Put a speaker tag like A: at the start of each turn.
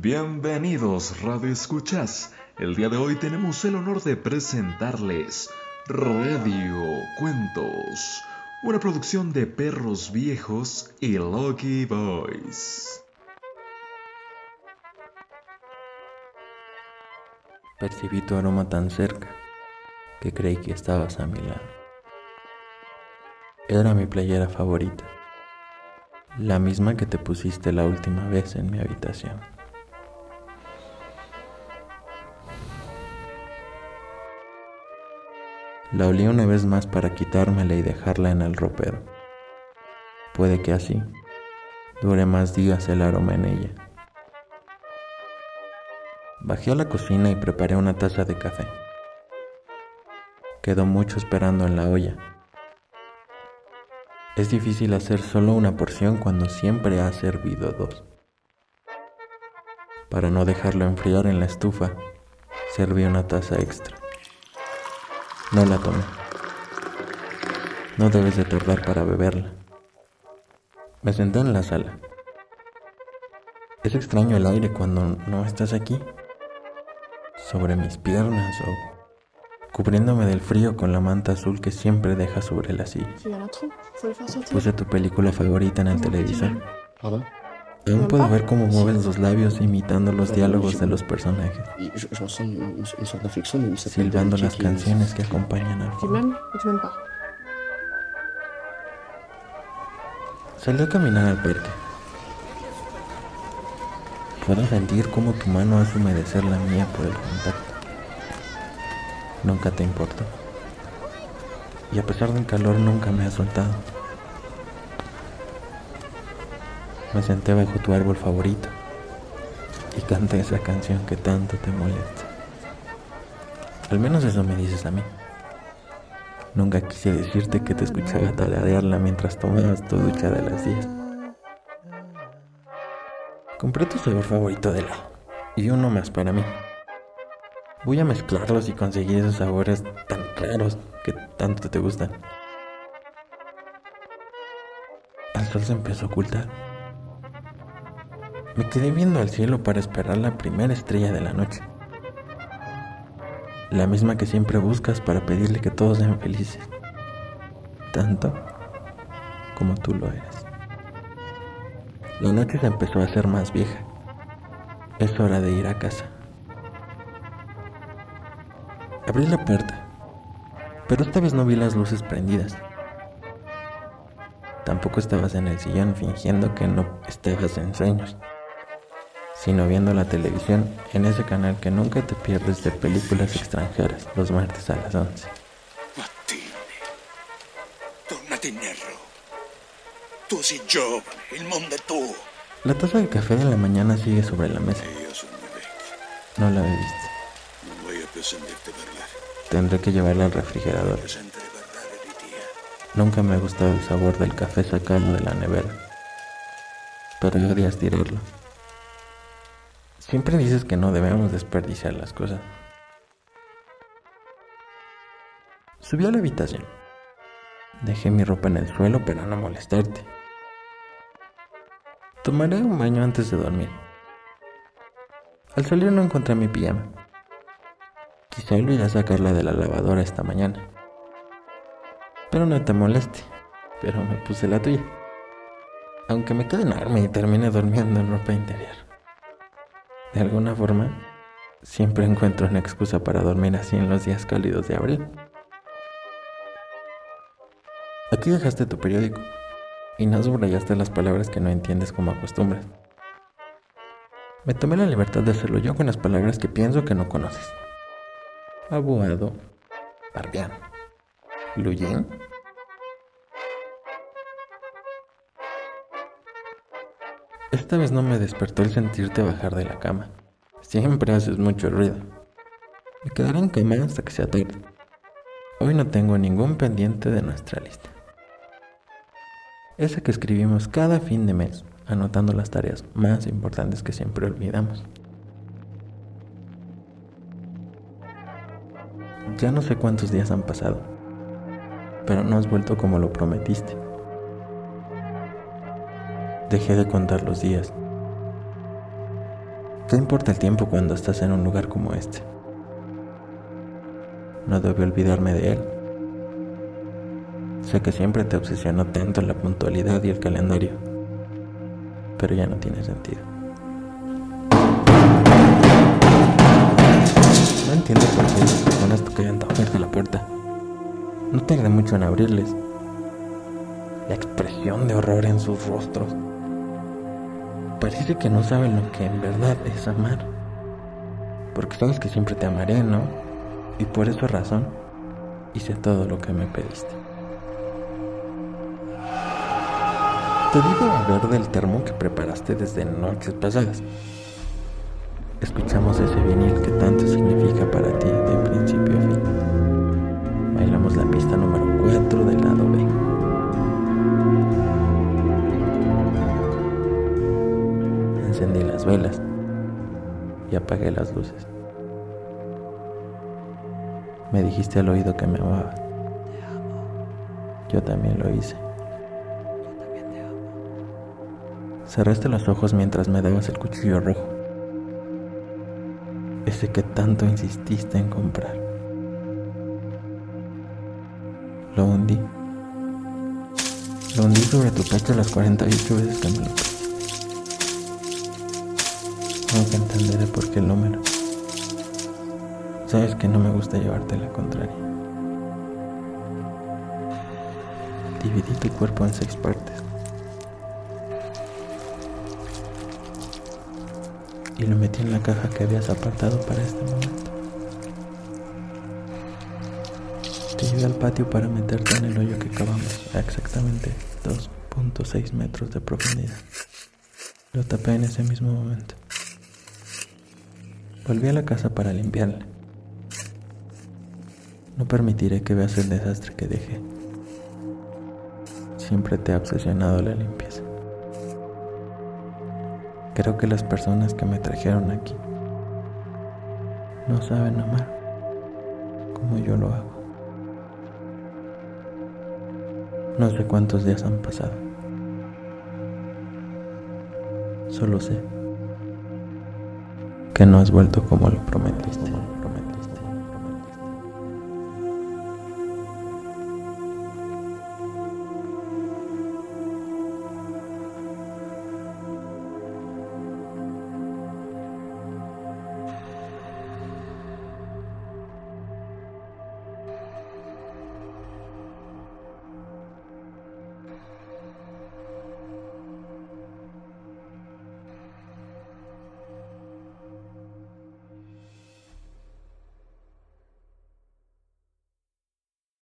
A: Bienvenidos, Radio Escuchas. El día de hoy tenemos el honor de presentarles Radio Cuentos, una producción de Perros Viejos y Lucky Boys.
B: Percibí tu aroma tan cerca que creí que estabas a mi lado. Era mi playera favorita, la misma que te pusiste la última vez en mi habitación. La olí una vez más para quitármela y dejarla en el ropero. Puede que así dure más días el aroma en ella. Bajé a la cocina y preparé una taza de café. Quedó mucho esperando en la olla. Es difícil hacer solo una porción cuando siempre has servido dos. Para no dejarlo enfriar en la estufa, serví una taza extra. No la tomé. No debes de tardar para beberla. Me senté en la sala. Es extraño el aire cuando no estás aquí. Sobre mis piernas o cubriéndome del frío con la manta azul que siempre dejas sobre la silla. Puse tu película favorita en el televisor. Aún puedo ver cómo mueves los labios imitando los diálogos de los personajes, silbando las canciones que acompañan al film. Salí a caminar al parque. Puedo sentir cómo tu mano hace humedecer la mía por el contacto. Nunca te importó. Y a pesar del calor nunca me has soltado. Me senté bajo tu árbol favorito y canté esa canción que tanto te molesta. Al menos eso me dices a mí. Nunca quise decirte que te escuchaba tararearla mientras tomabas tu ducha de las 10. Compré tu sabor favorito de helado y uno más para mí. Voy a mezclarlos y conseguir esos sabores tan raros que tanto te gustan. El sol se empezó a ocultar. Me quedé viendo al cielo para esperar la primera estrella de la noche. La misma que siempre buscas para pedirle que todos sean felices. Tanto como tú lo eres. La noche se empezó a hacer más vieja. Es hora de ir a casa. Abrí la puerta, pero esta vez no vi las luces prendidas. Tampoco estabas en el sillón fingiendo que no estabas en sueños sino viendo la televisión en ese canal que nunca te pierdes de películas extranjeras los martes a las 11.
C: Mattine, tornate indietro. Tu sei giovane, il mondo è tuo.
B: La taza de café de la mañana sigue sobre la mesa. No la
C: sentirti parlare.
B: Tendré que llevarla al refrigerador. Nunca me ha gustado el sabor del café sacado de la nevera. Pero odias tirarlo. Siempre dices que no debemos desperdiciar las cosas. Subí a la habitación. Dejé mi ropa en el suelo para no molestarte. Tomaré un baño antes de dormir. Al salir no encontré mi pijama. Quizá olvidé sacarla de la lavadora esta mañana. Pero no te moleste, pero me puse la tuya. Aunque me quede enorme y termine durmiendo en ropa interior. De alguna forma, siempre encuentro una excusa para dormir así en los días cálidos de abril. Aquí dejaste tu periódico y no subrayaste las palabras que no entiendes como acostumbras. Me tomé la libertad de hacerlo yo con las palabras que pienso que no conoces. Abuado, Barbián, Luyin. Esta vez no me despertó el sentirte bajar de la cama. Siempre haces mucho ruido. Me quedaré en hasta que sea tarde. Hoy no tengo ningún pendiente de nuestra lista. Esa que escribimos cada fin de mes, anotando las tareas más importantes que siempre olvidamos. Ya no sé cuántos días han pasado, pero no has vuelto como lo prometiste. Dejé de contar los días. ¿Qué importa el tiempo cuando estás en un lugar como este? No debo olvidarme de él. Sé que siempre te obsesionó tanto la puntualidad y el calendario, pero ya no tiene sentido. No entiendo por qué las personas tocan tan fuerte la puerta. No tardé mucho en abrirles. La expresión de horror en sus rostros. Parece que no saben lo que en verdad es amar. Porque sabes que siempre te amaré, ¿no? Y por esa razón hice todo lo que me pediste. Te digo a ver del termo que preparaste desde noches pasadas. Escuchamos apagué las luces. Me dijiste al oído que me amaba. Yo también lo hice. Cerraste los ojos mientras me dabas el cuchillo rojo. Ese que tanto insististe en comprar. Lo hundí. Lo hundí sobre tu pecho las 48 veces que me lo. Nunca entenderé por qué el número. Sabes que no me gusta llevarte la contraria. Dividí tu cuerpo en seis partes. Y lo metí en la caja que habías apartado para este momento. Te llevé al patio para meterte en el hoyo que cavamos a exactamente 2.6 metros de profundidad. Lo tapé en ese mismo momento. Volví a la casa para limpiarla. No permitiré que veas el desastre que dejé. Siempre te ha obsesionado la limpieza. Creo que las personas que me trajeron aquí no saben amar como yo lo hago. No sé cuántos días han pasado. Solo sé que no has vuelto como lo prometiste.